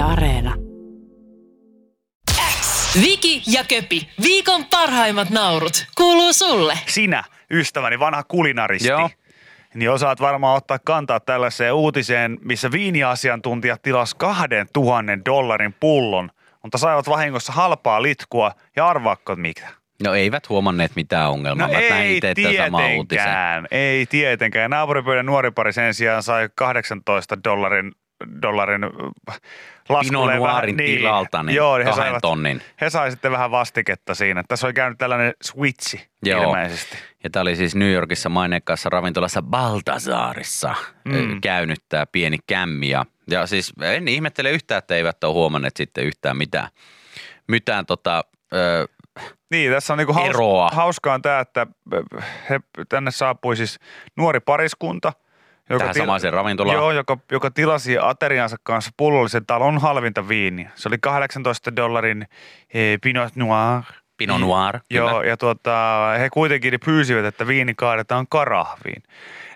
Yle Areena. Viki ja Köpi, viikon parhaimmat naurut, kuuluu sulle. Sinä, ystäväni, vanha kulinaristi. Joo. Niin osaat varmaan ottaa kantaa tällaiseen uutiseen, missä viiniasiantuntijat tilas 2000 dollarin pullon, mutta saivat vahingossa halpaa litkua ja arvaakko mikä? No eivät huomanneet mitään ongelmaa. No Mä ei itse tietenkään, ei tietenkään. Naapuripöydän nuori pari sen sijaan sai 18 dollarin, dollarin äh, laskulle Pinot Noirin tilalta, niin Joo, he kahden saivat, tonnin. He sai sitten vähän vastiketta siinä. Tässä oli käynyt tällainen switchi Joo. ilmeisesti. Ja tämä oli siis New Yorkissa maineikkaassa ravintolassa Baltazarissa mm. käynyt tämä pieni kämmi. Ja, ja siis en ihmettele yhtään, että eivät ole huomanneet sitten yhtään mitään, mitään tota, ö, Niin, tässä on niinku haus, hauskaa on tämä, että he, tänne saapui siis nuori pariskunta. Joka Tähän samaiseen ravintolaan. Joo, joka, joka tilasi ateriansa kanssa pullollisen talon halvinta viiniä. Se oli 18 dollarin eh, Pinot Noir. Pinot Noir. Mm. Joo, ja tuota, he kuitenkin pyysivät, että viini kaadetaan karahviin.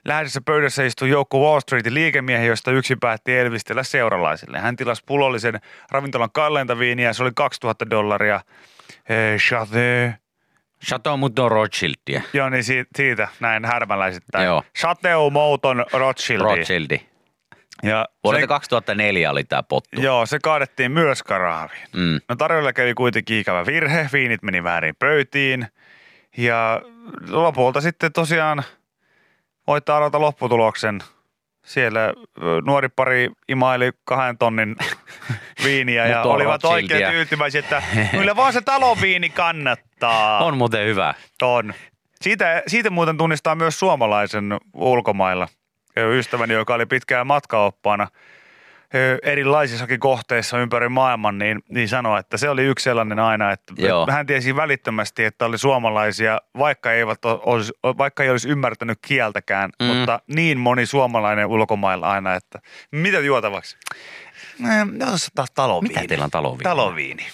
Lähdössä pöydässä istui joukko Wall Streetin liikemiehiä, joista yksi päätti elvistellä seuralaisille. Hän tilasi pullollisen ravintolan kalleinta viiniä, se oli 2000 dollaria. Eh, Chateau Mouton Rothschildia. Joo, niin siitä, siitä näin härmäläisittäin. Joo. Chateau Mouton Rothschild. Rothschildi. Ja Vuodelta se, 2004 oli tämä pottu. joo, se kaadettiin myös karaaviin. Mm. No tarjolla kävi kuitenkin ikävä virhe, viinit meni väärin pöytiin. Ja lopulta sitten tosiaan voitte arvata lopputuloksen. Siellä nuori pari imaili kahden tonnin viiniä ja olivat oikein tyytyväisiä, että kyllä vaan se talon viini kannattaa. On muuten hyvä. On. Siitä, siitä muuten tunnistaa myös suomalaisen ulkomailla. Ystäväni, joka oli pitkään matkaoppaana erilaisissakin kohteissa ympäri maailman, niin, niin sanoi, että se oli yksi sellainen aina, että Joo. hän tiesi välittömästi, että oli suomalaisia, vaikka, eivät olisi, vaikka ei olisi ymmärtänyt kieltäkään, Mm. mutta niin moni suomalainen ulkomailla aina, että mitä juotavaksi? No, tässä taas taloviini. Mitä teillä on taloviini? Taloviini.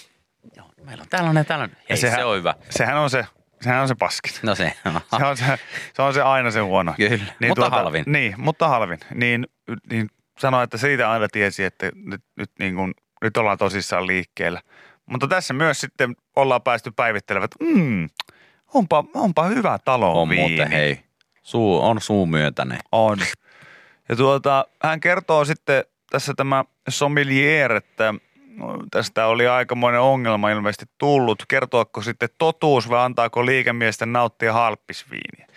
Joo, meillä on tällainen, tällainen. Hei, sehän- se on hyvä. Sehän on se, sehän on se paskin. No se. Se on se, se on se aina se huono. Kyllä, mutta halvin. Niin, mutta halvin. Niin, niin sanoi, että siitä aina tiesi, että nyt, nyt, niin kuin, nyt ollaan tosissaan liikkeellä. Mutta tässä myös sitten ollaan päästy päivittelemään, että mm, onpa, onpa hyvä talo On muuten, hei. Suu, on suu myötäinen. On. Ja tuota, hän kertoo sitten tässä tämä sommelier, että tästä oli aikamoinen ongelma ilmeisesti tullut. Kertoako sitten totuus vai antaako liikemiesten nauttia halppisviiniä?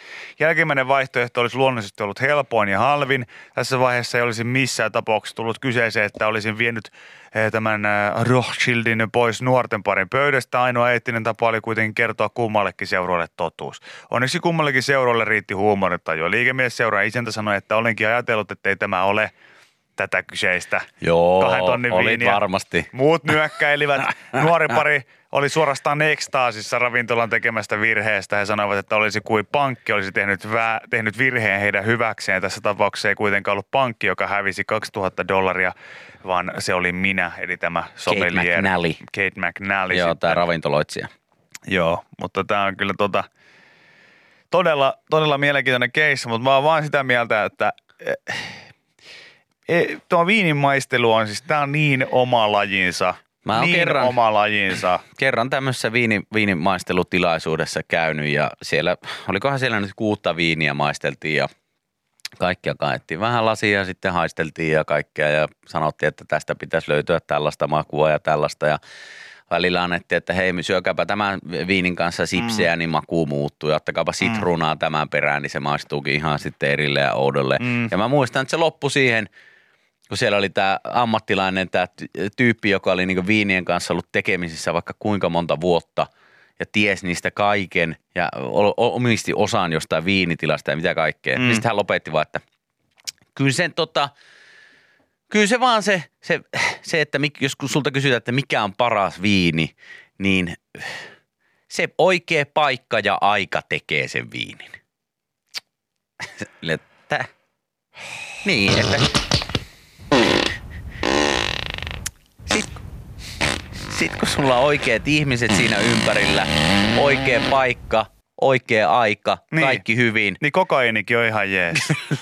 Jälkimmäinen vaihtoehto olisi luonnollisesti ollut helpoin ja halvin. Tässä vaiheessa ei olisi missään tapauksessa tullut kyseeseen, että olisin vienyt eh, tämän eh, Rothschildin pois nuorten parin pöydästä. Ainoa eettinen tapa oli kuitenkin kertoa kummallekin seuroille totuus. Onneksi kummallekin seuroille riitti huumorintajua. Liikemies seuraa isäntä sanoi, että olenkin ajatellut, että ei tämä ole tätä kyseistä Joo, kahden tonnin olit viiniä. varmasti. Muut nyökkäilivät. Nuori pari oli suorastaan ekstaasissa ravintolan tekemästä virheestä. He sanoivat, että olisi kuin pankki olisi tehnyt, vä- tehnyt virheen heidän hyväkseen. Tässä tapauksessa ei kuitenkaan ollut pankki, joka hävisi 2000 dollaria, vaan se oli minä, eli tämä sommelier. McNally. Kate McNally. Joo, sitten. tämä ravintoloitsija. Joo, mutta tämä on kyllä tota, todella, todella mielenkiintoinen keissi, mutta mä oon vaan sitä mieltä, että eh, tuo viinin maistelu on siis, tämä on niin oma lajinsa. Mä oon niin kerran- oma lajinsa. Kerran tämmöisessä viini, viinimaistelutilaisuudessa käynyt ja siellä, olikohan siellä nyt kuutta viiniä maisteltiin ja kaikkia kaettiin. Vähän lasia ja sitten haisteltiin ja kaikkea ja sanottiin, että tästä pitäisi löytyä tällaista makua ja tällaista ja välillä annettiin, että hei syökääpä tämän viinin kanssa sipseä, mm. niin maku muuttuu ja ottakaapa sitruunaa tämän perään, niin se maistuukin ihan sitten erille ja oudolle. Mm. Ja mä muistan, että se loppui siihen, kun siellä oli tämä ammattilainen, tämä tyyppi, joka oli niinku viinien kanssa ollut tekemisissä vaikka kuinka monta vuotta ja ties niistä kaiken ja omisti osan jostain viinitilasta ja mitä kaikkea. Mm. Niin sitten hän lopetti vaan, että kyllä sen tota, kyllä se vaan se, se, se että mik, jos kun sulta kysytään, että mikä on paras viini, niin se oikea paikka ja aika tekee sen viinin. Että, niin, että sit, sit kun sulla on oikeat ihmiset siinä ympärillä, oikea paikka, oikea aika, Niin. kaikki hyvin. Niin kokaiinikin on ihan jees.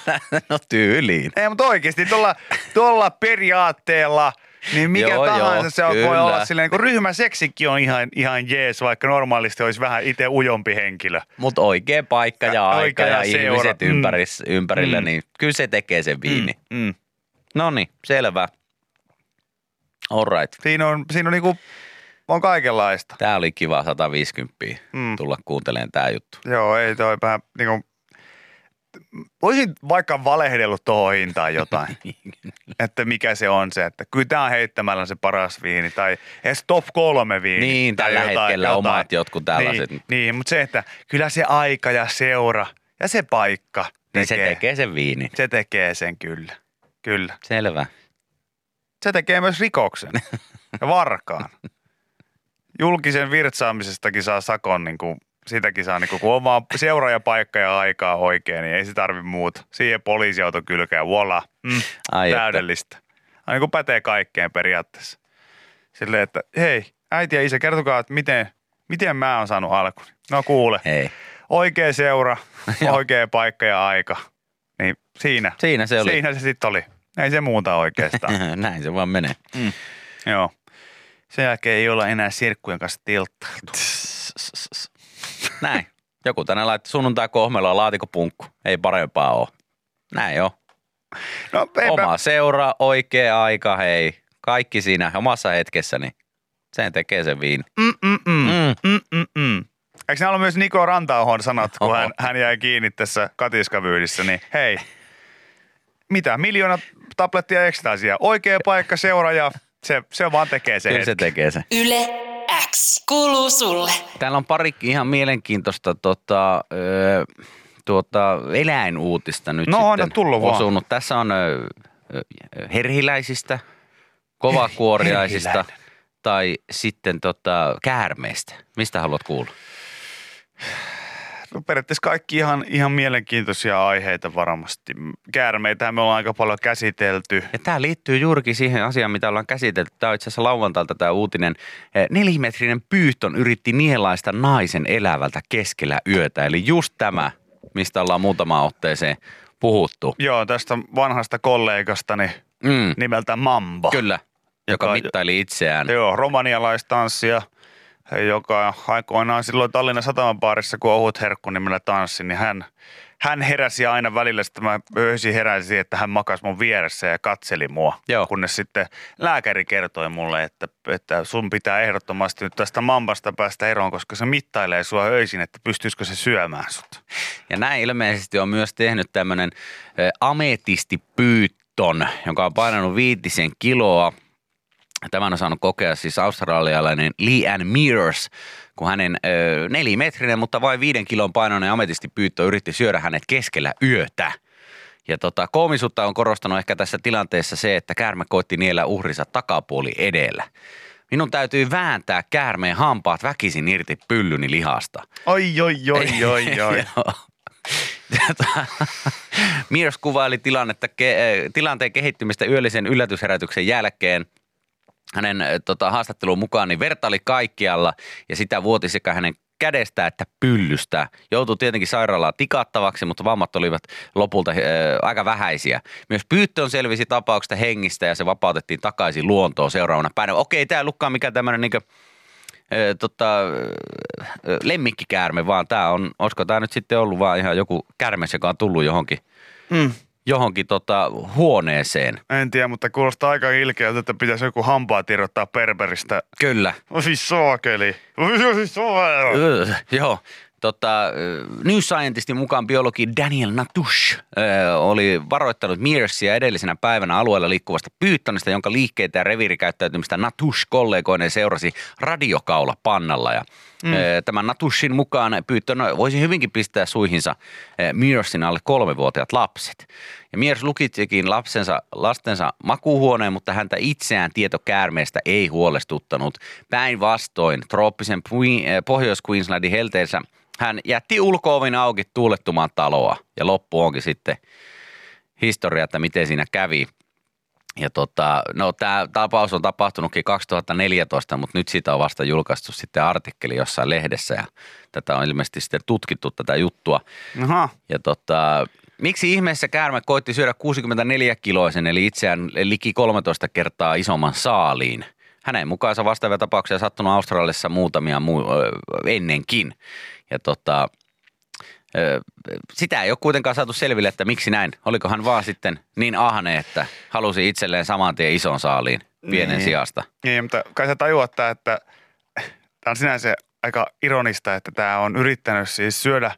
no tyyliin. Ei, mutta oikeasti tuolla, tuolla periaatteella, niin mikä Joo, tahansa joo, se on, voi olla silleen, kun ryhmäseksikin on ihan, ihan jees, vaikka normaalisti olisi vähän itse ujompi henkilö. Mutta oikea paikka ja, Ja aika ja, seura. ihmiset Mm. ympärillä, Mm. niin kyllä se tekee sen viini. Mm. Mm. No niin, selvä. All right. Siinä on, siinä on niinku, on kaikenlaista. Tämä oli kiva 150 Mm. tulla kuuntelemaan tämä juttu. Joo, ei toi vähän niinku, voisin vaikka valehdellut tuohon hintaan jotain, että mikä se on se, että kyllä tämä on heittämällä se paras viini tai edes top kolme viini. Niin, tai tällä jotain- hetkellä jotain. omat jotkut tällaiset. Niin, niin, mutta se, että kyllä se aika ja seura ja se paikka Niin se tekee sen viinin. se tekee sen kyllä. Kyllä. Selvä. Se tekee myös rikoksen ja varkaan. Julkisen virtsaamisestakin saa sakon, niin kuin, sitäkin saa, niin kuin, kun on vaan seuraajapaikka ja aikaa oikein, niin ei se tarvi muuta. Siihen poliisiauto kylkää, voila, mm, Ai täydellistä. Aina kun pätee kaikkeen periaatteessa. Silleen, että hei, äiti ja isä, kertokaa, että miten, miten mä oon saanut alkuni. No kuule, Hei. oikea seura, oikea paikka ja aika. Niin siinä, Siinä se oli. siinä se sitten oli. Ei se muuta oikeastaan. Näin se vaan menee. Joo. Sen jälkeen ei olla enää sirkkujen kanssa tilttailtu. Näin. Joku tänne laittoi sunnuntai kohmeloa laatikopunkku. Ei parempaa ole. Näin on. No eipä, Oma seura, oikea aika, hei. Kaikki siinä omassa hetkessä, niin sen tekee sen viini. mm, mm, mm, Mm. mm, mm, mm. Eikö nämä ollut myös Niko Rantaohon sanat, kun Oho. hän, hän jäi kiinni tässä katiskavyydissä, niin hei, mitä, miljoona tablettia ekstasia, oikea paikka, seura ja se, se vaan tekee se Kyllä se tekee sen. Yle X kuuluu sulle. Täällä on pari ihan mielenkiintoista tota, ö, tuota, eläinuutista nyt No, sitten vaan. osunut. Tässä on ö, ö, herhiläisistä, kovakuoriaisista tai sitten tota, käärmeistä. Mistä haluat kuulla? No, periaatteessa kaikki ihan, ihan mielenkiintoisia aiheita varmasti. Käärmeitähän me ollaan aika paljon käsitelty. Ja tämä liittyy juurikin siihen asiaan, mitä ollaan käsitelty. Tämä on itse asiassa lauantailta tämä uutinen. Eh, Nelimetrinen pyyhton yritti nielaista naisen elävältä keskellä yötä. Eli just tämä, mistä ollaan muutamaan otteeseen puhuttu. Joo, tästä vanhasta kollegastani Mm, nimeltä Mambo. kyllä, joka Joka- mittaili itseään. Joo, romanialaistanssia, joka aikoinaan silloin Tallinnan satamapaarissa, kun ohut herkku nimellä tanssi, niin hän, hän heräsi aina välillä, sitten mä öisin heräsin, että hän makasi mun vieressä ja katseli mua. Joo. Kunnes sitten lääkäri kertoi mulle, että, että sun pitää ehdottomasti nyt tästä mambasta päästä eroon, koska se mittailee sua öisin, että pystyisikö se syömään sut. Ja näin ilmeisesti on myös tehnyt tämmöinen ametistipyytton, joka on painanut viitisen kiloa. Tämän on saanut kokea siis australialainen Lee Ann Mears, kun hänen ö, nelimetrinen, mutta vain viiden kilon painoinen ametistipyyttö yritti syödä hänet keskellä yötä. Ja tota, koomisuutta on korostanut ehkä tässä tilanteessa se, että käärme koitti niellä uhrinsa takapuoli edellä. Minun täytyy vääntää käärmeen hampaat väkisin irti pyllyni lihasta. Oi, oi, oi, oi, oi. Mears kuvaili tilannetta, ke, tilanteen kehittymistä yöllisen yllätysherätyksen jälkeen. Hänen eh, tota, haastattelun mukaan niin verta oli kaikkialla ja sitä vuoti sekä hänen kädestä että pyllystä. Joutui tietenkin sairaalaan tikattavaksi, mutta vammat olivat lopulta äh, aika vähäisiä. Myös pyyttön selvisi tapauksesta hengistä ja se vapautettiin takaisin luontoon seuraavana päivänä. Okei, tämä ei ollutkaan mikään tämmöinen niin tota, ö, lemmikkikäärme, vaan tämä on, olisiko tämä nyt sitten ollut vaan ihan joku kärmes, joka on tullut johonkin, Mm. Johonkin tota, huoneeseen. En tiedä, mutta kuulostaa aika ilkeältä, että pitäisi joku hampaat irrottaa Berberistä. Kyllä. Saakeli. Oi saakeli. Öö, joo. Tota, ö, New Scientistin mukaan biologi Daniel Natush ö, oli varoittanut Mearsia edellisenä päivänä alueella liikkuvasta pyyttönistä, jonka liikkeitä ja reviirikäyttäytymistä Natush kollegoinen seurasi radiokaula pannalla. Ja, mm. Tämän Natushin mukaan pyyttön voisi hyvinkin pistää suihinsa ö, Mearsin alle kolmevuotiaat lapset. Ja Mears lukitsikin lapsensa, lastensa makuuhuoneen, mutta häntä itseään tieto käärmeestä ei huolestuttanut. Päinvastoin trooppisen eh, Pohjois-Queenslandin helteensä hän jätti ulko-ovin auki tuulettumaan taloa. Ja loppu onkin sitten historia, että miten siinä kävi. Ja tota, no tämä tapaus on tapahtunutkin 2014, mutta nyt siitä on vasta julkaistu sitten artikkeli jossain lehdessä ja tätä on ilmeisesti sitten tutkittu tätä juttua. Aha. Ja tota, miksi ihmeessä käärme koitti syödä 64-kiloisen eli itseään liki 13 kertaa isomman saaliin? Hänen mukaansa vastaavia tapauksia sattunut Australiassa muutamia muu, ö, ennenkin. Ja tota, sitä ei ole kuitenkaan saatu selville, että miksi näin. Oliko hän vaan sitten niin ahne, että halusi itselleen saman tien ison saaliin pienen Niin. sijasta. Niin, mutta kai sä tajuat, että tämä on sinänsä aika ironista, että tämä on yrittänyt siis syödä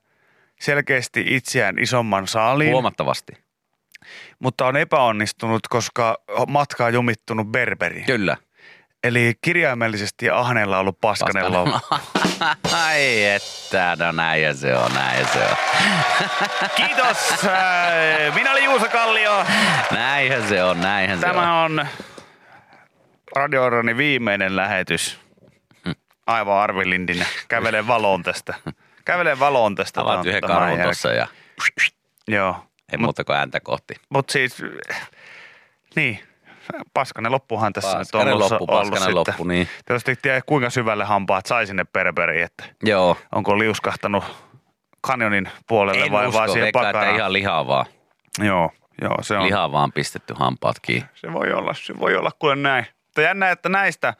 selkeästi itseään isomman saaliin, Huomattavasti. mutta on epäonnistunut, koska matka on jumittunut berberiin. Kyllä. Eli kirjaimellisesti ja ahneella on ollut paskanen loppu. Ai että, no näin se on, näin se on. Kiitos! Äh, Minä olin Juuso Kallio. Näinhän se on, näinhän se on. Tämä on Radio viimeinen lähetys. Aivan Arvi Lindinen. Kävelee valoon tästä. Kävelee valoon tästä. Avaat yhden karhun tuossa ja Joo. ei Mut, muuta kuin ääntä kohti. mut siis, niin, paskanen loppuhan tässä nyt on Paskanen ollut, loppu, ollut paskanen sitten. loppu, niin. Tietysti tiedä kuinka syvälle hampaat sai sinne berberiin, että Joo. onko liuskahtanut kanjonin puolelle En vai usko, vaan siihen pakanaan. ihan lihavaa. Joo, joo, se on. Lihavaan pistetty hampaat kiinni. Se voi olla, se voi olla kuule näin. Mutta jännä, että näistä,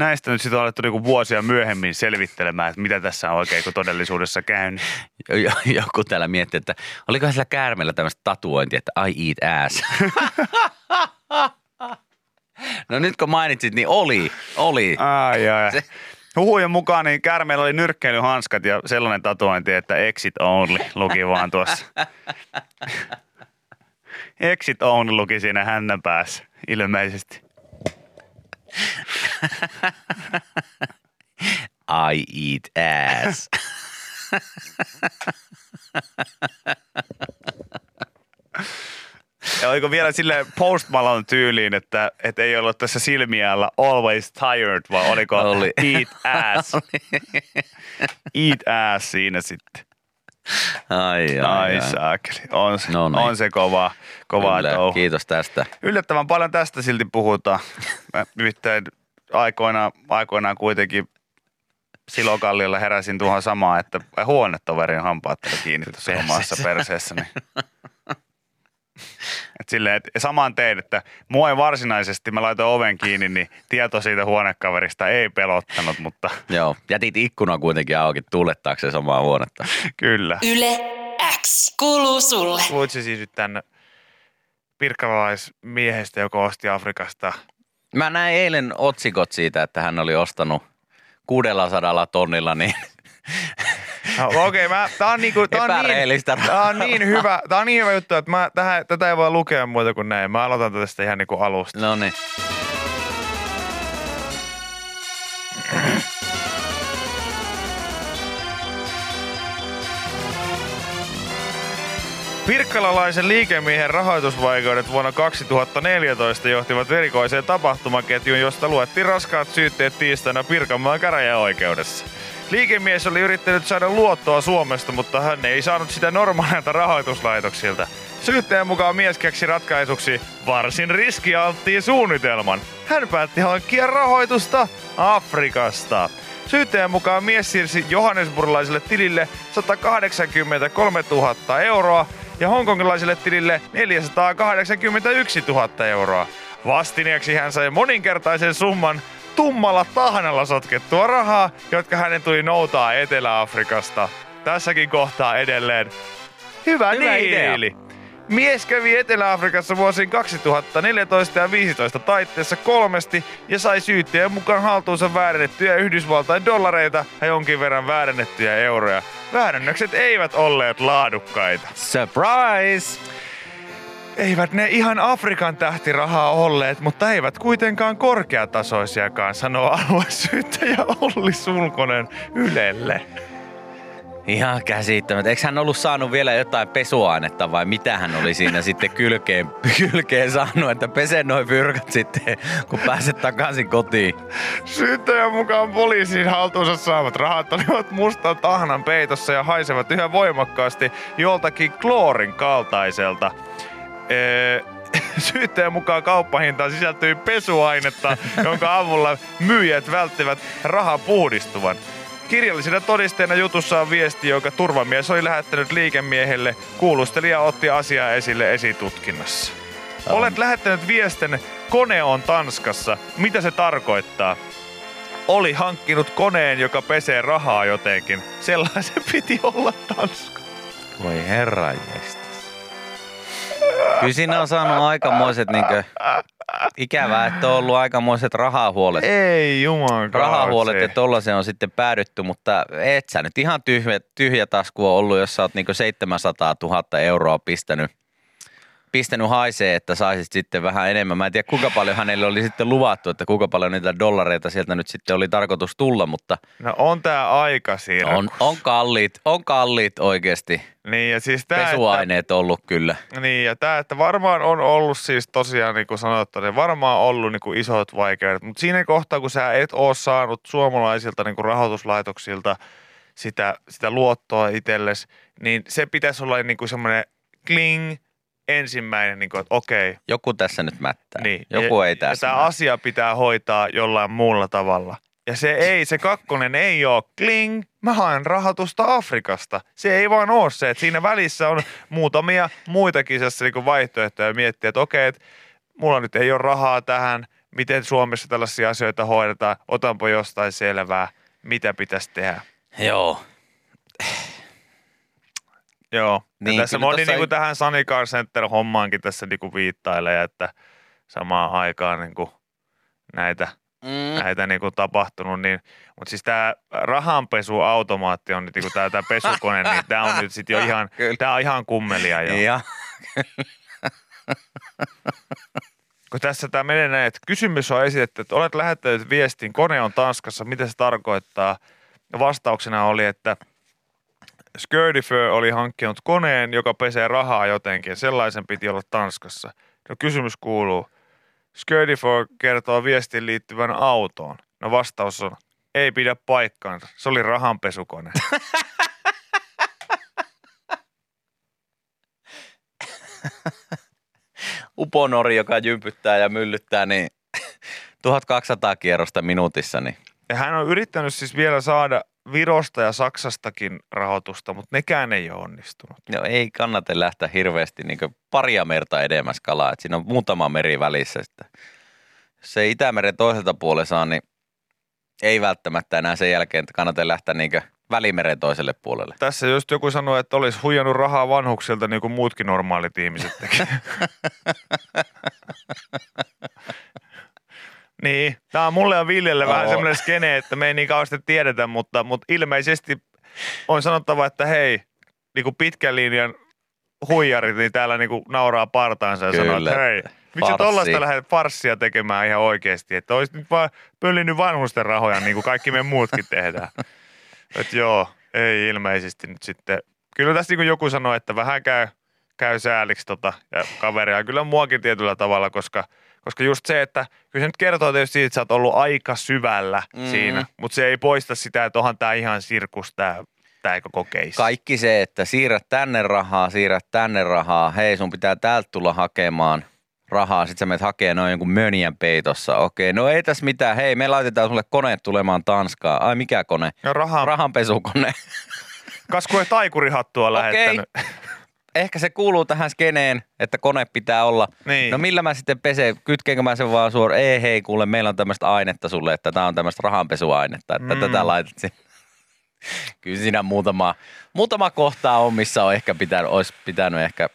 näistä nyt sitten on alettu niinku vuosia myöhemmin selvittelemään, että mitä tässä on oikein kun todellisuudessa käynyt. Jo- jo- Joku täällä miettii, että oliko sillä käärmeellä tämmöistä tatuointia, että I eat ass. no nyt kun mainitsit, niin oli, oli. Ai, ai. Se- Huhujen mukaan niin käärmeellä oli nyrkkeilyhanskat ja sellainen tatuointi, että exit only luki vaan tuossa. exit only luki siinä hännän päässä ilmeisesti. I eat ass. Ja oliko vielä sille Post Malone tyyliin, että, että ei ollut tässä silmiällä always tired, vai oliko Oli. eat ass? eat ass siinä sitten. Ai, ai, Ai saakeli. On, se- No niin. on se kova, kovaa Kyllä, touhu. kiitos tästä. Yllättävän paljon tästä silti puhutaan. Mä nimittäin aikoinaan, aikoinaan kuitenkin Silokalliolla heräsin tuohon samaan, että huonetoverin hampaat oli kiinni tuossa Perseessä. omassa perseessäni. Et silleen, et saman tein, että mua ei varsinaisesti, mä laitoin oven kiinni, niin tieto siitä huonekaverista ei pelottanut, mutta Joo, jätit ikkuna kuitenkin auki tuulettaakseen samaa huonetta. kyllä. Yle X kuuluu sulle. Luit se siis nyt tämän pirkkalalaismiehestä, joka osti Afrikasta. Mä näin eilen otsikot siitä, että hän oli ostanut 600 tonnilla, niin No, Okei, okay, tää on, niinku, tää, on niin, tää on niin hyvä, tää on niin hyvä juttu, että mä, tähän, tätä ei voi lukea muuta kuin näin. Mä aloitan tästä ihan niinku alusta. no niin. Pirkkalalaisen liikemiehen rahoitusvaikeudet vuonna 2014 johtivat erikoiseen tapahtumaketjuun, josta luettiin raskaat syytteet tiistaina Pirkanmaan käräjäoikeudessa. Liikemies oli yrittänyt saada luottoa Suomesta, mutta hän ei saanut sitä normaalilta rahoituslaitoksilta. Syyttäjän mukaan mies keksi ratkaisuksi varsin riskialttiin suunnitelman. Hän päätti hankkia rahoitusta Afrikasta. Syyttäjän mukaan mies siirsi johannesburgilaiselle tilille 183 000 euroa ja hongkongilaiselle tilille 481 000 euroa. Vastineeksi hän sai moninkertaisen summan tummalla tahnalla sotkettua rahaa, jotka hänen tuli noutaa Etelä-Afrikasta. Tässäkin kohtaa edelleen. Hyvä, Hyvä idea. diili. Mies kävi Etelä-Afrikassa vuosien 2014 ja 2015 taitteessa kolmesti ja sai syyttäjän mukaan haltuunsa väärennettyjä Yhdysvaltain dollareita ja jonkin verran väärennettyjä euroja. Väärännökset eivät olleet laadukkaita. Surprise! Eivät ne ihan Afrikan tähtirahaa olleet, mutta eivät kuitenkaan korkeatasoisiakaan, sanoo aluesyyttäjä Olli Sulkonen Ylelle. Ihan käsittämättä. Eikö hän ollut saanut vielä jotain pesuainetta vai mitä hän oli siinä sitten kylkeen, kylkeen saanut, että pese noin fyrkat sitten, kun pääset takaisin kotiin. Syyttäjän mukaan poliisin haltuunsa saavat rahat olivat mustan tahnan peitossa ja haisevat yhä voimakkaasti joltakin kloorin kaltaiselta. Syyttäjän mukaan kauppahintaan sisältyi pesuainetta, jonka avulla myyjät välttivät rahan puhdistuvan. Kirjallisena todisteena jutussa on viesti, jonka turvamies oli lähettänyt liikemiehelle. Kuulustelija otti asiaa esille esitutkinnassa. Olet lähettänyt viestin, kone on Tanskassa. Mitä se tarkoittaa? Oli hankkinut koneen, joka pesee rahaa jotenkin. Sellaisen piti olla Tanska. Voi herra jestas. Kyllä siinä on saanut aikamoiset niinkö, ikävää, että on ollut aikamoiset rahahuolet. Ei juman Rahahuolet ja tollasen on sitten päädytty, mutta et sä nyt ihan tyhjä, tyhjä tasku on ollut, jos sä oot niinku 700 000 euroa pistänyt, pistänyt haisee, että saisit sitten vähän enemmän. Mä en tiedä kuinka paljon hänelle oli sitten luvattu, että kuinka paljon niitä dollareita sieltä nyt sitten oli tarkoitus tulla, mutta No on tää aika siinä. on, on kalliit, on kalliit oikeasti. Niin ja siis tää, että, Pesuaineet ollut kyllä. niin ja tää, että varmaan on ollut siis tosiaan niin kuin sanottu, niin varmaan ollut niin kuin isot vaikeudet. Mutta siinä kohtaa, kun sä et oo saanut suomalaisilta niin kuin rahoituslaitoksilta sitä, sitä luottoa itsellesi, niin se pitäisi olla niin kuin semmoinen kling ensimmäinen, niin kuin, että okei, Joku tässä nyt mättää. Niin. Joku ja, ei tässä. Ja tämä asia pitää hoitaa jollain muulla tavalla. Ja se ei, se kakkonen ei ole kling, mä haen rahoitusta Afrikasta. Se ei vaan ole se, että siinä välissä on muutamia muitakin niin vaihtoehtoja miettiä, että okei, että mulla nyt ei ole rahaa tähän, miten Suomessa tällaisia asioita hoidetaan, otanpa jostain selvää, mitä pitäisi tehdä. Joo. Joo. Niin, ja tässä moni tossa niin kuin tähän Sunny Car Center hommaankin tässä niin kuin viittailee, että samaan aikaan niin kuin näitä Mm. näitä niinku tapahtunut, niin, mutta siis tämä rahanpesuautomaatti on nyt niinku tää, tää pesukone, niin tämä on nyt sitten jo ihan, tää on ihan kummelia jo. Ja, Kun tässä tämä menee näin, että kysymys on esitetty, että olet lähettänyt viestin, kone on Tanskassa, mitä se tarkoittaa? Ja vastauksena oli, että Skirdyfö oli hankkinut koneen, joka pesee rahaa jotenkin, sellaisen piti olla Tanskassa. No kysymys kuuluu, Skirdyfö kertoo viestin liittyvän autoon. No vastaus on, ei pidä paikkaansa, se oli rahanpesukone. uponori, joka jympyttää ja myllyttää, niin 1200 kierrosta minuutissa, niin Ja hän on yrittänyt siis vielä saada Virosta ja Saksastakin rahoitusta, mutta nekään ei ole onnistunut. no ei kannata lähteä hirveästi niin paria merta edemmäs kalaa, että siinä on muutama meri välissä. Jos se Itämeren toiselta puolella saa, niin ei välttämättä enää sen jälkeen, että kannata lähteä niin Välimeren toiselle puolelle. Tässä just joku sanoi, että olisi huijannut rahaa vanhuksilta niin kuin muutkin normaalit ihmiset tekee. niin, tämä on mulle ja Viljelle vähän semmoinen skene, että me ei niin kauheasti tiedetä, mutta, mutta ilmeisesti on sanottava, että hei, niin kuin pitkän linjan huijarit, niin täällä niin kuin nauraa partaansa ja sanoo, että hei, miksi tollaista lähdet farssia tekemään ihan oikeasti, että olisit nyt vaan pöllinyt vanhusten rahoja niin kuin kaikki me muutkin tehdään. Että joo, ei ilmeisesti nyt sitten. Kyllä tässä niin joku sanoi, että vähän käy, käy sääliksi tota, ja kaveria. Kyllä muakin tietyllä tavalla, koska, koska just se, että kyllä se nyt kertoo tietysti siitä, että sä oot ollut aika syvällä mm. siinä, mutta se ei poista sitä, että onhan tämä ihan sirkus, tämä tää koko keissi. Kaikki se, että siirrät tänne rahaa, siirrät tänne rahaa, hei sun pitää täältä tulla hakemaan rahaa, sit sä menet hakemaan noin jonkun mönjän peitossa. Okei, no ei tässä mitään, hei me laitetaan sulle koneet tulemaan Tanskaan. Ai mikä kone? Ja raha, Rahanpesukone. kas kun ei taikurihattua lähettänyt. Ehkä se kuuluu tähän skeneen, että kone pitää olla. Niin. No millä mä sitten pesen? Kytkenkö mä sen vaan suoraan? Ei hei kuule, meillä on tämmöistä ainetta sulle, että tämä on tämmöistä rahanpesuainetta, että Mm. mm. tätä laitat sinne. Kyllä siinä muutama, muutama kohtaa on, missä on ehkä pitänyt, olisi pitänyt ehkä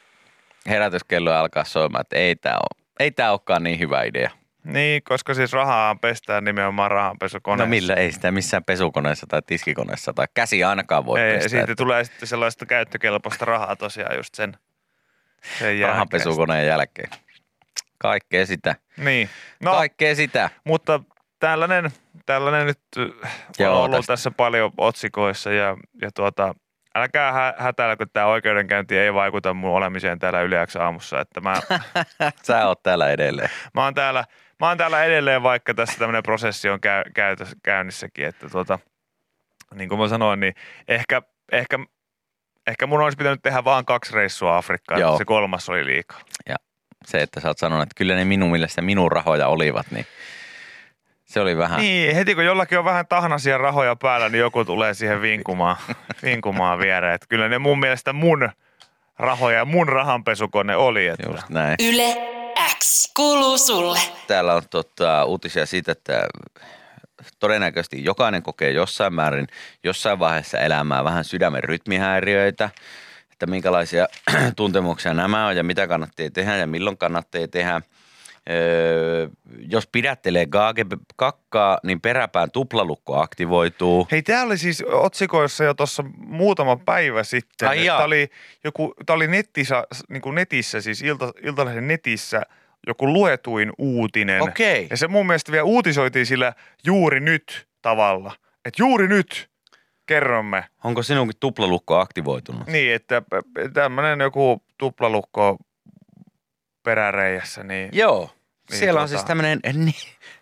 herätyskelloja alkaa soimaan, että ei tämä ole, ei tämä olekaan niin hyvä idea. Niin, koska siis rahaa pestään nimenomaan rahanpesukoneessa. No millä ei sitä missään pesukoneessa tai tiskikoneessa tai käsi ainakaan voi Ei, pestä. siitä että tulee sitten sellaista käyttökelpoista rahaa tosiaan just sen, sen jälkeen. Rahanpesukoneen jälkeen. Kaikkea sitä. Niin, No. Kaikkea sitä. mutta tällainen, tällainen nyt äh, on Joo, ollut tästä. tässä paljon otsikoissa ja, ja tuota, älkää hä- hätäillä, kun tämä oikeudenkäynti ei vaikuta mun olemiseen täällä yleäksi aamussa, että mä, Sä oot täällä edelleen. mä, oon täällä, mä oon täällä edelleen, vaikka tässä tämmöinen prosessi on käy, käytös, käynnissäkin, että tuota, niin kuin mä sanoin, niin ehkä, ehkä, ehkä mun olisi pitänyt tehdä vaan kaksi reissua Afrikkaan, Joo. se kolmas oli liikaa. Se, että sä oot sanonut, että kyllä ne minun mielestä minun rahoja olivat, niin se oli vähän. Niin, heti kun jollakin on vähän tahnasia rahoja päällä, niin joku tulee siihen vinkumaan, vinkumaan viereen. Että kyllä ne mun mielestä mun rahoja ja mun rahanpesukone oli. Että Just näin. Yle X kuuluu sulle. Täällä on tota, uutisia siitä, että todennäköisesti jokainen kokee jossain määrin, jossain vaiheessa elämää vähän sydämen rytmihäiriöitä, että minkälaisia tuntemuksia nämä on ja mitä kannattaa tehdä ja milloin kannattaa tehdä. Öö, jos pidättelee kakkaa, niin peräpään tuplalukko aktivoituu. Hei, tää oli siis otsikoissa jo tuossa muutama päivä sitten. Ai. Tämä oli, joku, tää oli netissä, niin kuin netissä, siis Ilta, Iltalehden netissä joku luetuin uutinen. Okei. Ja se mun mielestä vielä uutisoitiin sillä juuri nyt tavalla. Että juuri nyt kerromme. Onko sinunkin tuplalukko aktivoitunut? Niin, että tämmöinen joku tuplalukko peräreijässä, niin Joo. Niin, Siellä on tota- siis tämmöinen ne-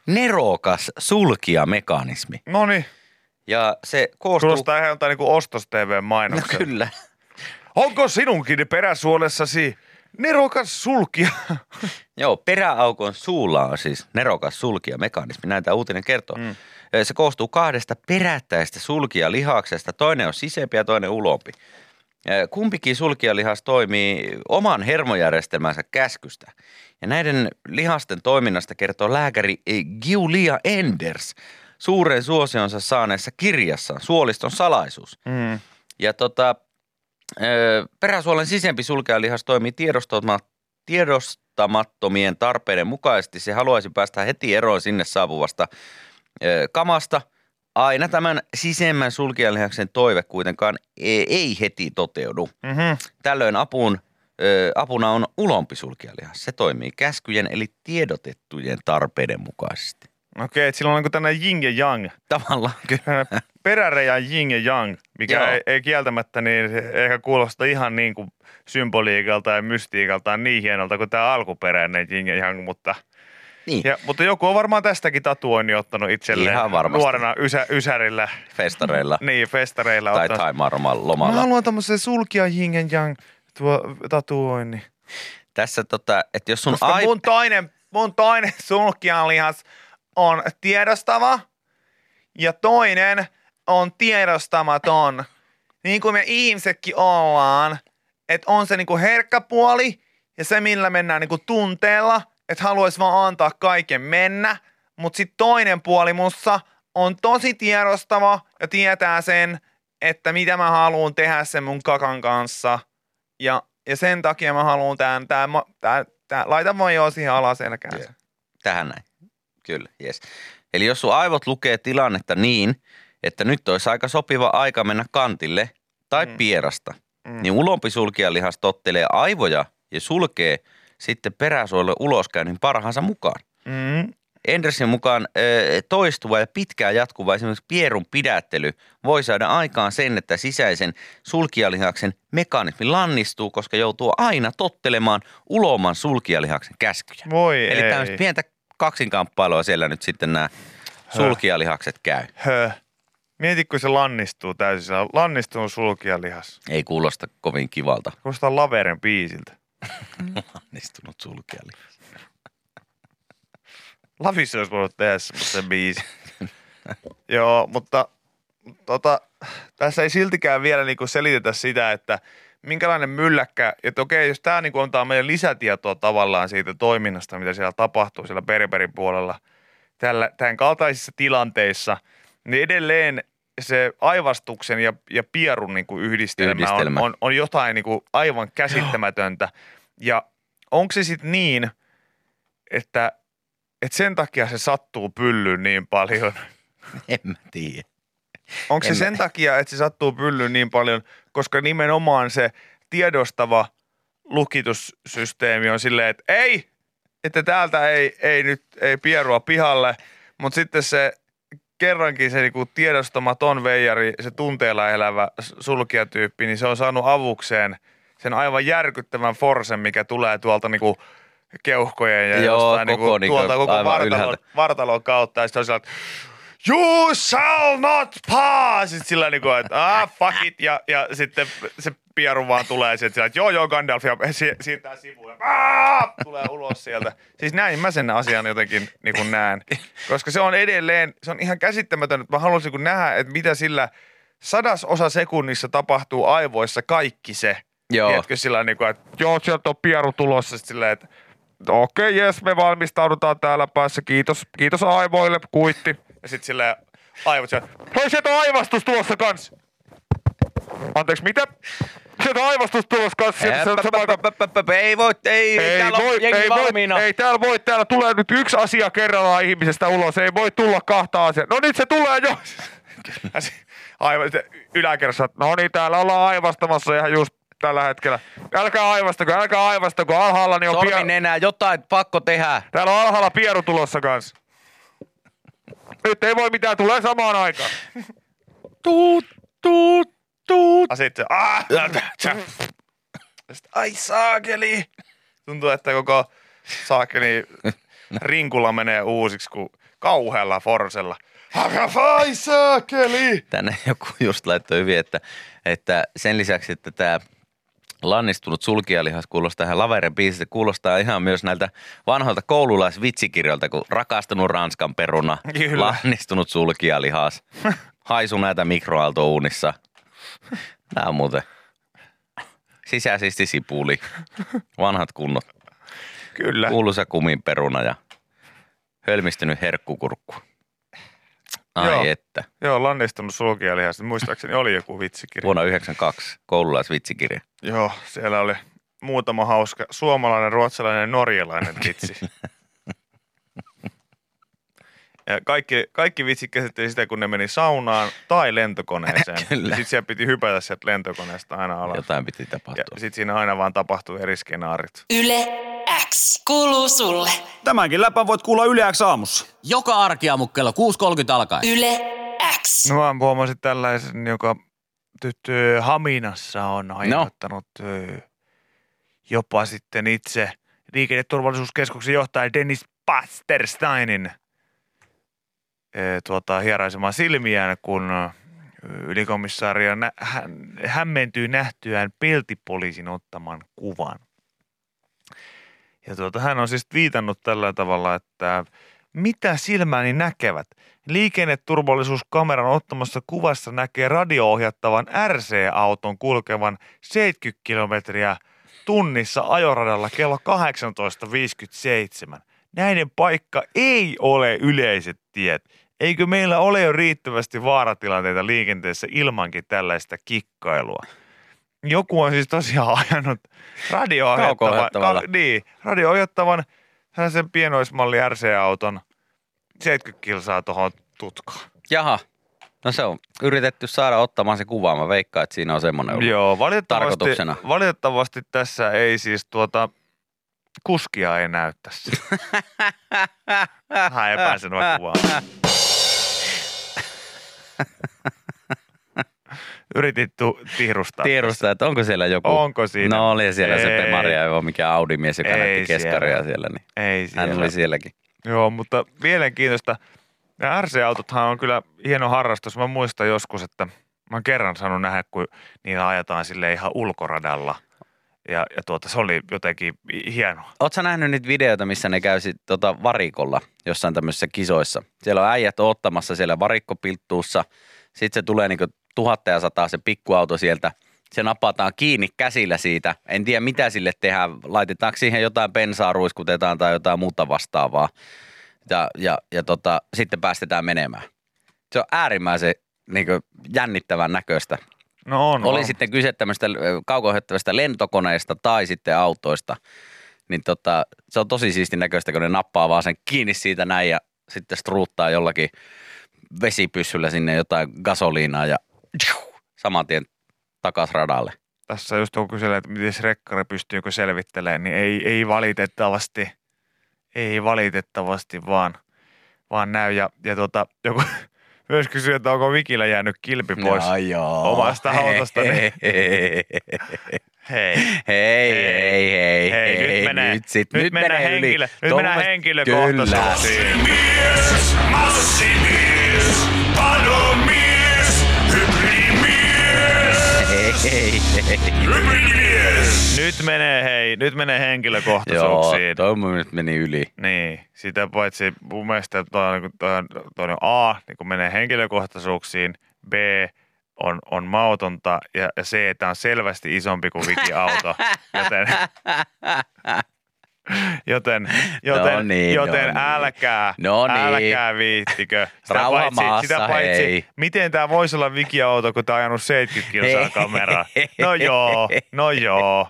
nerokas sulkijamekanismi. no niin, Ja se koostuu... kuulostaa ihan jotain niin ostos No kyllä. Onko sinunkin peräsuolessasi nerokas sulkija? Joo, peräaukon suulla on siis nerokas sulkijamekanismi, näin tämä uutinen kertoo. Mm. Se koostuu kahdesta perättäistä sulkijalihaksesta, toinen on sisempi ja toinen ulompi. Kumpikin sulkijalihas toimii oman hermojärjestelmänsä käskystä. Ja näiden lihasten toiminnasta kertoo lääkäri eh, Giulia Enders suuren suosionsa saaneessa kirjassaan Suoliston salaisuus. Mm. Ja tota, peräsuolen sisempi sulkealihas toimii tiedostama, tiedostamattomien tarpeiden mukaisesti. Se haluaisi päästä heti eroon sinne saapuvasta kamasta. Aina tämän sisemmän sulkealihaksen toive kuitenkaan ei, ei heti toteudu. Mm-hmm. Tällöin apuun, ö, apuna on ulompi sulkealihas. Se toimii käskyjen eli tiedotettujen tarpeiden mukaisesti. Okei, että sillä on niin tämmöinen yin ja yang. Tavallaan kyllä. Peräreijän yin ja yang, mikä Joo. ei, ei, kieltämättä niin ehkä kuulosta ihan niin kuin symboliikalta ja mystiikalta niin hienolta kuin tämä alkuperäinen yin ja yang, mutta, Niin, ja, mutta joku on varmaan tästäkin tatuoinnin ottanut itselleen Ihan varmasti. nuorena ysä, ysärillä, festareilla niin festareilla. tai ottanut. Mä lomalla. haluan tämmöisen sulkia yin ja yang tuo tatuoinnin. Tässä tota, että jos sun Koska ai... mun toinen, mun toinen sulkijalihas on tiedostava ja toinen on tiedostamaton. Niin kuin me ihmisetkin ollaan, että on se niinku herkkä puoli ja se, millä mennään niinku tunteella, että haluaisi vaan antaa kaiken mennä, mutta sitten toinen puoli mussa on tosi tiedostava ja tietää sen, että mitä mä haluan tehdä sen mun kakan kanssa. Ja, ja sen takia mä haluan tämän, tämän, tämän, tämän laita vaan jo siihen alaselkään. Joo. Tähän näin. Kyllä, yes. Eli jos sun aivot lukee tilannetta niin, että nyt olisi aika sopiva aika mennä kantille tai mm. pierasta, mm. niin ulompi sulkijalihas tottelee aivoja ja sulkee sitten peräsuolle uloskäynnin parhaansa mukaan. Mm. Endersin mukaan toistuva ja pitkään jatkuva esimerkiksi pierun pidättely voi saada aikaan sen, että sisäisen sulkijalihaksen mekanismi lannistuu, koska joutuu aina tottelemaan uloman sulkijalihaksen käskyjä. Voi Eli ei. tämmöistä pientä kaksinkamppailua siellä nyt sitten nämä sulkijalihakset käy. Hö. Mieti, kun se lannistuu täysin. Lannistunut sulkijalihas. Ei kuulosta kovin kivalta. Kuulostaa Laveren biisiltä. Lannistunut sulkijalihas. Lavissa olisi voinut tehdä semmoisen biisin. Joo, mutta tota, tässä ei siltikään vielä niinku selitetä sitä, että minkälainen mylläkkä, että okei, jos tämä niinku antaa meille lisätietoa tavallaan siitä toiminnasta, mitä siellä tapahtuu siellä Berberin puolella, tällä, tämän kaltaisissa tilanteissa, niin edelleen se aivastuksen ja, ja pierun niinku yhdistelmä, Yhdistelmä. On, on, on jotain niinku aivan käsittämätöntä. Ja onko se sitten niin, että, että sen takia se sattuu pyllyyn niin paljon? En mä tiedä. Onko se mä- sen takia, että se sattuu pyllyyn niin paljon, koska nimenomaan se tiedostava lukitussysteemi on silleen, että ei, että täältä ei, ei nyt ei pierua pihalle, mutta sitten se kerrankin se niinku tiedostamaton veijari, se tunteella elävä sulkijatyyppi, niin se on saanut avukseen sen aivan järkyttävän forsen, mikä tulee tuolta niinku keuhkojen ja Joo, jostain koko niinku, niinku tuolta koko vartalon, vartalon kautta. Ja sitten on sillä, että You shall not pass! Sitten sillä niinku, että ah, fuck it. Ja, ja sitten se pieru vaan tulee sieltä, sillä, että joo joo Gandalf ja si- siirtää sivuun ja tulee ulos sieltä. Siis näin mä sen asian jotenkin niin kuin näen, koska se on edelleen, se on ihan käsittämätön, että mä haluaisin kun nähdä, että mitä sillä sadasosa sekunnissa tapahtuu aivoissa kaikki se. Joo. Tiedätkö sillä niin kuin, että joo sieltä on pieru tulossa, sitten silleen, että okei okay, jes me valmistaudutaan täällä päässä, kiitos, kiitos aivoille, kuitti. Ja sitten silleen aivot sieltä, hei sieltä on aivastus tulossa kans. Anteeksi, mitä? On aivastus tulossa kans. Sieltä, se, se, Ei voi, ei, ei täällä voi, jengi ei, voi, valmiina. ei täällä voi, täällä tulee nyt yksi asia kerrallaan ihmisestä ulos, ei voi tulla kahta asiaa. No nyt se tulee jo. Se- Aivan, yläkerrassa, no niin, täällä ollaan aivastamassa ihan just tällä hetkellä. Älkää aivastako, älkää aivastako, alhaalla niin on Sormi pie- nenää, jotain pakko tehdä. Täällä on alhaalla pieru tulossa kanssa. Nyt ei voi mitään, tulee samaan aikaan. Tuut, tuut, tuut. Ja sit se, ah. Ja sit, ai saakeli. Tuntuu, että koko saakeli rinkula menee uusiksi kuin kauhealla forsella. Ai saakeli. Tänne joku just laittoi hyvin, että, että sen lisäksi, että tämä lannistunut sulkijalihas kuulostaa ihan Laveren biisistä, kuulostaa ihan myös näiltä vanhoilta koululaisvitsikirjoilta, kun rakastunut Ranskan peruna, Kyllä. lannistunut sulkijalihas, haisu näitä mikroaaltouunissa. Nämä on muuten sisäisesti sipuli, vanhat kunnot, Kyllä. kuuluisa kumin peruna ja hölmistynyt herkkukurkku. Ai Joo. että, Joo, lannistunut sulkijalihas. Muistaakseni oli joku vitsikirja. vuonna 92 koululaisvitsikirja. Joo, siellä oli muutama hauska suomalainen, ruotsalainen ja norjalainen vitsi. Ja kaikki, kaikki vitsit käsitteli sitä, kun ne meni saunaan tai lentokoneeseen. Kyllä. Sitten siellä piti hypätä sieltä lentokoneesta aina alas. Jotain piti Ja tapahtua. sitten siinä aina vaan tapahtui eri skenaarit. Yle X kuuluu sulle. Tämänkin läpän voit kuulla Yle X aamussa. Joka arkiaamu kello 6.30 alkaen. Yle X. No mä huomasin tällaisen, joka tyttö Haminassa on aiheuttanut no. jopa sitten itse liikenneturvallisuuskeskuksen johtaja Dennis Pastersteinin tuota, hieraisemaan silmiään, kun ylikomissaario nä- hämmentyy nähtyään peltipoliisin ottaman kuvan. Ja tuota, hän on siis viitannut tällä tavalla, että mitä silmäni näkevät? Liikenneturvallisuuskameran ottamassa kuvassa näkee radio-ohjattavan RC-auton kulkevan 70 kilometriä tunnissa ajoradalla kello 18.57. Näiden paikka ei ole yleiset tiet. Eikö meillä ole jo riittävästi vaaratilanteita liikenteessä ilmankin tällaista kikkailua? Joku on siis tosiaan ajanut radio-ohjattavan, Kauko-ohjattavalla. niin, radio-ohjattavan sellaisen pienoismalli RC-auton 70 kilsaa tuohon tutkaan. Jaha, no se on yritetty saada ottamaan se kuva. Mä veikkaan, että siinä on semmoinen ollut. Joo, valitettavasti, Tarkoituksena. valitettavasti tässä ei siis tuota, kuskia ei näy tässä. Vähän epäselvä kuva. Yritit tu- tihrustaa. Tiedustaa, että onko siellä joku. Onko siinä? No oli siellä se Ei. Pemaria, vai mikä Audi-mies, joka Ei näytti keskaria siellä. siellä. Niin Ei siellä. hän oli sielläkin. Joo, mutta mielenkiintoista. Nämä RC-autothan on kyllä hieno harrastus. Mä muistan joskus, että mä oon kerran saanut nähdä, kun niitä ajetaan sille ihan ulkoradalla. Ja, ja tuota, se oli jotenkin hienoa. Oletko nähnyt niitä videoita, missä ne käy sit, tota, varikolla jossain tämmöisissä kisoissa? Siellä on äijät ottamassa siellä varikkopilttuussa. Sitten se tulee niinku tuhatta ja sataa se pikkuauto sieltä. Se napataan kiinni käsillä siitä. En tiedä mitä sille tehdään. Laitetaanko siihen jotain bensaa, ruiskutetaan tai jotain muuta vastaavaa. Ja, ja, ja tota, sitten päästetään menemään. Se on äärimmäisen niin jännittävän näköistä. No on. Oli on. sitten kyse tämmöistä kaukohjattavasta lentokoneesta tai sitten autoista. Niin tota, se on tosi siisti näköistä, kun ne nappaa vaan sen kiinni siitä näin ja sitten struuttaa jollakin vesipyssyllä sinne jotain gasoliinaa ja saman tien takas radalle. Tässä just kun kyselee, että miten rekkari pystyykö selvittelemään, niin ei, ei valitettavasti, ei valitettavasti vaan, vaan näy. Ja, ja tota, joku myös kysyy, että onko Vikillä jäänyt kilpi pois Ja joo. omasta autosta. Niin, Hei, hei. hei, hei, hei, Hei, nyt hei, menee- nyt, sit, nyt nyt, mennään menee yli. henkilö- nyt mennään Tommoista- henkilökohtaisuuksiin. Kyllä. Mies, massimies, Nyt menee hei, nyt menee Joo, henkilökohtaisuuksiin. toi mun mielestä meni yli. Niin, sitä paitsi mun mielestä toi, on niinku- toi, on- toi on A, niin kun menee henkilökohtaisuuksiin, B on, on mautonta ja, ja C, että on selvästi isompi kuin Viki-auto, joten, joten, joten, No niin, joten no niin. älkää, No niin. älkää viittikö. Sitä Rauha paitsi, sitä maassa, paitsi hei. miten tämä voisi olla Viki-auto, kun tämä on ajanut 70 kilsaa kameraa. No joo, no joo.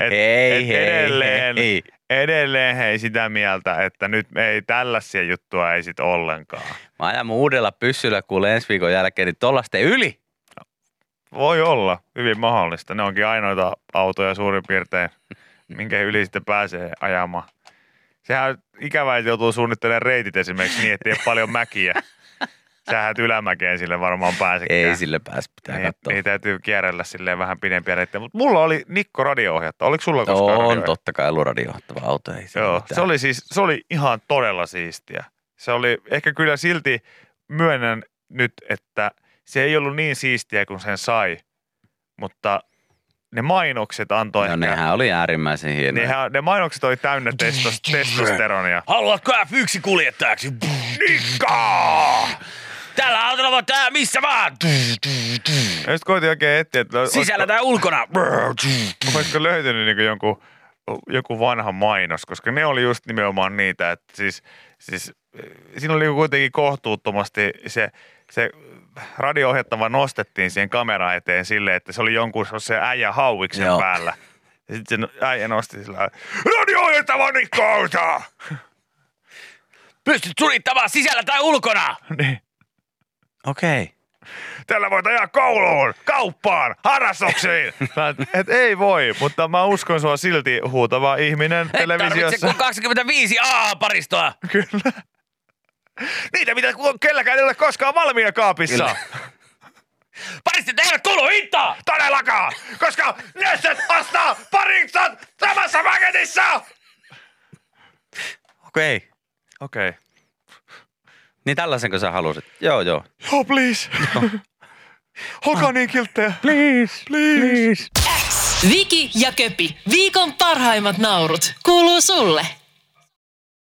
Et, Hei, et hei, edelleen, hei. edelleen hei sitä mieltä, että nyt ei tällaisia juttua ei sit ollenkaan. Mä ajan mun uudella pyssyllä kuule ensi viikon jälkeen, niin tollaste yli. Voi olla, hyvin mahdollista. Ne onkin ainoita autoja suurin piirtein, minkä yli sitten pääsee ajamaan. Sehän on ikävää, että joutuu suunnittelemaan reitit esimerkiksi niin, että ei ole paljon mäkiä. Sähän ylämäkeen sille varmaan pääsekään. Ei sille pääs, pitää niin, katsoa. niin täytyy kierrellä silleen vähän pidempiä reittejä. Mutta mulla oli Nikko radio-ohjatta. Oliko sulla koskaan On totta kai luradiohtava auto. Ei se Joo, mitään. se oli siis, se oli ihan todella siistiä. Se oli, ehkä kyllä silti myönnän nyt, että se ei ollut niin siistiä kuin sen sai, mutta ne mainokset antoi No ehkä, nehän oli äärimmäisen hienoja. nehän, ne mainokset oli täynnä testos, testosteronia. Haluatko F1 kuljettajaksi? Nikka! Tällä autolla voi tää missä vaan. Ja sitten koitin oikein etsiä, että Sisällä tai ulkona. olisiko löytynyt niin jonkun, joku vanha mainos, koska ne oli just nimenomaan niitä, että siis, siis siinä oli kuitenkin kohtuuttomasti se, se radio-ohjattava nostettiin siihen kameraan eteen silleen, että se oli jonkun se äijä hauiksen Joo. päällä. Ja sitten se äijä nosti sillä lailla, radio-ohjattava Nikko Auta! Pystyt surittamaan sisällä tai ulkona. niin. Okei. Okay. Tällä voit ajaa kouluun, kauppaan, harrastuksiin. Et, ei voi, mutta mä uskon sua silti huutava ihminen Et tarvitse televisiossa. kuin 25 A-paristoa. Kyllä. Niitä, mitä kelläkään ei ole koskaan valmiina kaapissa. Kyllä. Paristot eivät kuulu hintaan. Todellakaan, koska Nestet ostaa pariksat samassa paketissa. Okei. Okay. Okei. Okay. Niin tällaisenko sä halusit? Joo, joo. Joo, please. Olkaa niin kilttejä. Please, please. Viki ja Köpi, viikon parhaimmat naurut, kuuluu sulle.